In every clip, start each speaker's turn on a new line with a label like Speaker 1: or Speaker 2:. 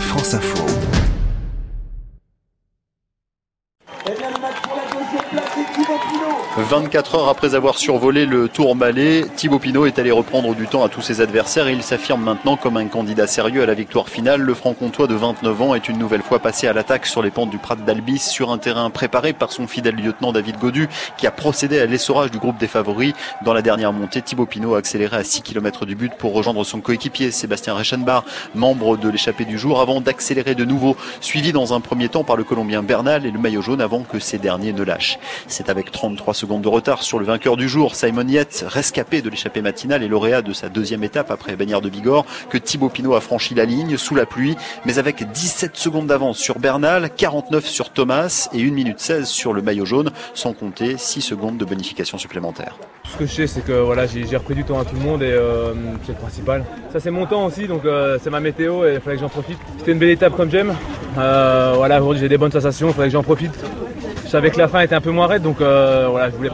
Speaker 1: France Info.
Speaker 2: 24 heures après avoir survolé le Tour Malais, Thibaut Pinot est allé reprendre du temps à tous ses adversaires et il s'affirme maintenant comme un candidat sérieux à la victoire finale. Le franc-comtois de 29 ans est une nouvelle fois passé à l'attaque sur les pentes du Prat d'Albis sur un terrain préparé par son fidèle lieutenant David Godu qui a procédé à l'essorage du groupe des favoris. Dans la dernière montée, Thibaut Pinot a accéléré à 6 km du but pour rejoindre son coéquipier Sébastien Reichenbach, membre de l'échappée du jour, avant d'accélérer de nouveau, suivi dans un premier temps par le Colombien Bernal et le maillot jaune avant que ces derniers ne lâchent. Avec 33 secondes de retard sur le vainqueur du jour, Simon Yates, rescapé de l'échappée matinale et lauréat de sa deuxième étape après Bagnères de Bigorre, que Thibaut Pinot a franchi la ligne sous la pluie, mais avec 17 secondes d'avance sur Bernal, 49 sur Thomas et 1 minute 16 sur le maillot jaune, sans compter 6 secondes de bonification supplémentaire.
Speaker 3: Ce que je sais, c'est que voilà, j'ai repris du temps à tout le monde et euh, c'est le principal. Ça, c'est mon temps aussi, donc euh, c'est ma météo et il fallait que j'en profite. C'était une belle étape comme j'aime. Euh, voilà, aujourd'hui j'ai des bonnes sensations, il fallait que j'en profite. Je savais que la fin était un peu moins raide, donc euh, voilà, je voulais.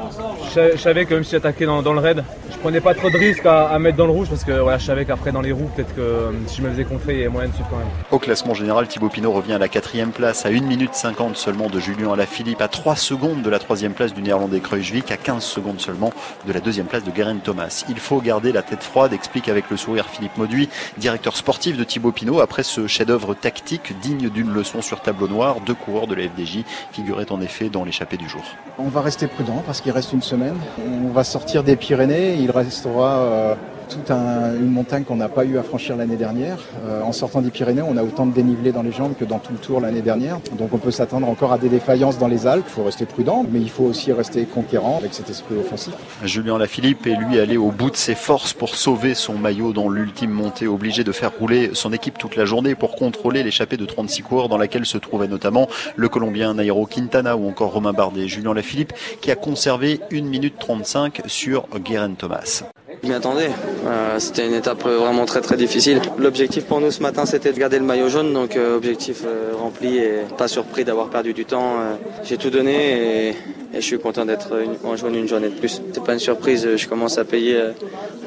Speaker 3: Je savais que même si j'attaquais dans, dans le raid, je prenais pas trop de risques à, mettre dans le rouge parce que voilà, je savais qu'après dans les roues, peut-être que euh, si je me faisais contrer, il y avait moyen de suivre quand même.
Speaker 2: Au classement général, Thibaut Pinot revient à la quatrième place à 1 minute 50 seulement de Julien Alaphilippe, à 3 secondes de la troisième place du néerlandais Kruijswijk, à 15 secondes seulement de la deuxième place de Geraint Thomas. Il faut garder la tête froide, explique avec le sourire Philippe Mauduit, directeur sportif de Thibaut Pinot, après ce chef-d'œuvre tactique digne d'une leçon sur tableau noir. Deux coureurs de la FDJ figuraient en effet dans l'échappée du jour.
Speaker 4: On va rester prudent parce qu'il reste une semaine. On va sortir des Pyrénées. Il restera toute une montagne qu'on n'a pas eu à franchir l'année dernière. Euh, en sortant des Pyrénées, on a autant de dénivelé dans les jambes que dans tout le tour l'année dernière. Donc on peut s'attendre encore à des défaillances dans les Alpes. Il faut rester prudent, mais il faut aussi rester conquérant avec cet esprit offensif.
Speaker 2: Julien Lafilippe est lui allé au bout de ses forces pour sauver son maillot dans l'ultime montée, obligé de faire rouler son équipe toute la journée pour contrôler l'échappée de 36 coureurs dans laquelle se trouvait notamment le Colombien Nairo Quintana ou encore Romain Bardet. Julien Lafilippe qui a conservé 1 minute 35 sur Guérin Thomas.
Speaker 5: Je m'y attendais. Euh, c'était une étape vraiment très très difficile. L'objectif pour nous ce matin c'était de garder le maillot jaune, donc euh, objectif euh, rempli et pas surpris d'avoir perdu du temps. J'ai tout donné et, je suis content d'être en jaune une journée de plus. C'est pas une surprise, je commence à payer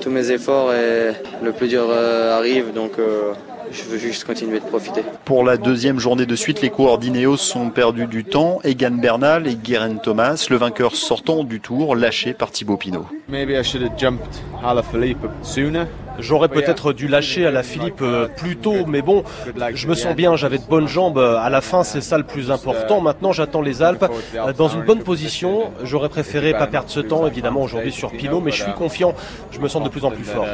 Speaker 5: tous mes efforts et le plus dur arrive donc je veux juste continuer de profiter.
Speaker 2: Pour la deuxième journée de suite, les coureurs d'Ineos sont perdus du temps. Egan Bernal et Guerin Thomas, le vainqueur sortant du tour, lâché par Thibaut Pinot.
Speaker 6: Maybe I should have jumped Alaphilippe sooner.
Speaker 7: J'aurais peut-être dû lâcher à la Philippe euh, plus tôt, mais bon, je me sens bien, j'avais de bonnes jambes. À la fin, c'est ça le plus important. Maintenant, j'attends les Alpes euh, dans une bonne position. J'aurais préféré pas perdre ce temps, évidemment, aujourd'hui sur Pinot, mais je suis confiant. Je me sens de plus en plus fort.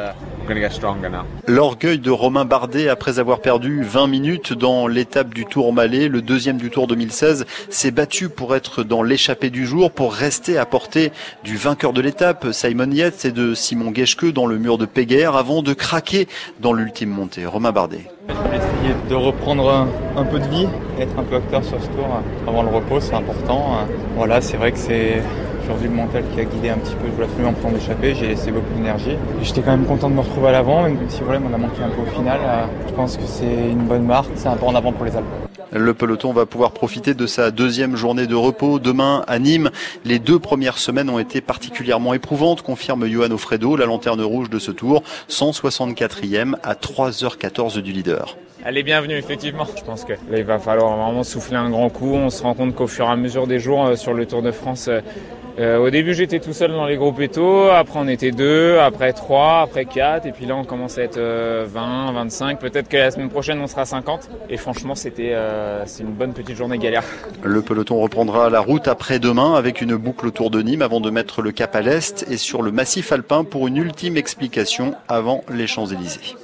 Speaker 2: L'orgueil de Romain Bardet, après avoir perdu 20 minutes dans l'étape du Tour Malais, le deuxième du Tour 2016, s'est battu pour être dans l'échappée du jour, pour rester à portée du vainqueur de l'étape, Simon Yates, et de Simon Geschke dans le mur de Péguerre, avant de craquer dans l'ultime montée. Romain Bardet.
Speaker 8: Je vais essayer de reprendre un peu de vie, être un peu acteur sur ce tour avant le repos, c'est important. Voilà, c'est vrai que c'est aujourd'hui le mental qui a guidé un petit peu. Je voulais absolument prendre d'échapper, j'ai laissé beaucoup d'énergie. J'étais quand même content de me retrouver à l'avant, même si voilà, on a manqué un peu au final. Je pense que c'est une bonne marque, c'est un peu en avant pour les Alpes.
Speaker 2: Le peloton va pouvoir profiter de sa deuxième journée de repos demain à Nîmes. Les deux premières semaines ont été particulièrement éprouvantes, confirme Johan Ofredo, la lanterne rouge de ce tour, 164e à 3h14 du leader.
Speaker 9: Elle est bienvenue, effectivement. Je pense que il va falloir vraiment souffler un grand coup. On se rend compte qu'au fur et à mesure des jours euh, sur le Tour de France, euh, euh, au début, j'étais tout seul dans les groupes étaux. Après, on était deux. Après, trois. Après, quatre. Et puis là, on commence à être 20, 25. Peut-être que la semaine prochaine, on sera 50. Et franchement, c'était c'est une bonne petite journée galère.
Speaker 2: Le peloton reprendra la route après-demain avec une boucle autour de Nîmes avant de mettre le cap à l'est et sur le massif alpin pour une ultime explication avant les Champs-Élysées.